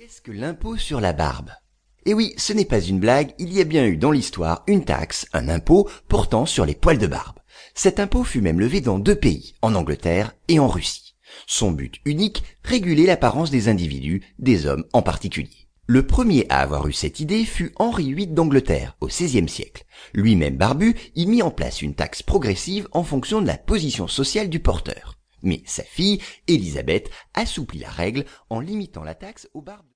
Qu'est-ce que l'impôt sur la barbe? Eh oui, ce n'est pas une blague, il y a bien eu dans l'histoire une taxe, un impôt, portant sur les poils de barbe. Cet impôt fut même levé dans deux pays, en Angleterre et en Russie. Son but unique, réguler l'apparence des individus, des hommes en particulier. Le premier à avoir eu cette idée fut Henri VIII d'Angleterre, au XVIe siècle. Lui-même barbu, il mit en place une taxe progressive en fonction de la position sociale du porteur. Mais sa fille, Élisabeth, assouplit la règle en limitant la taxe aux barbes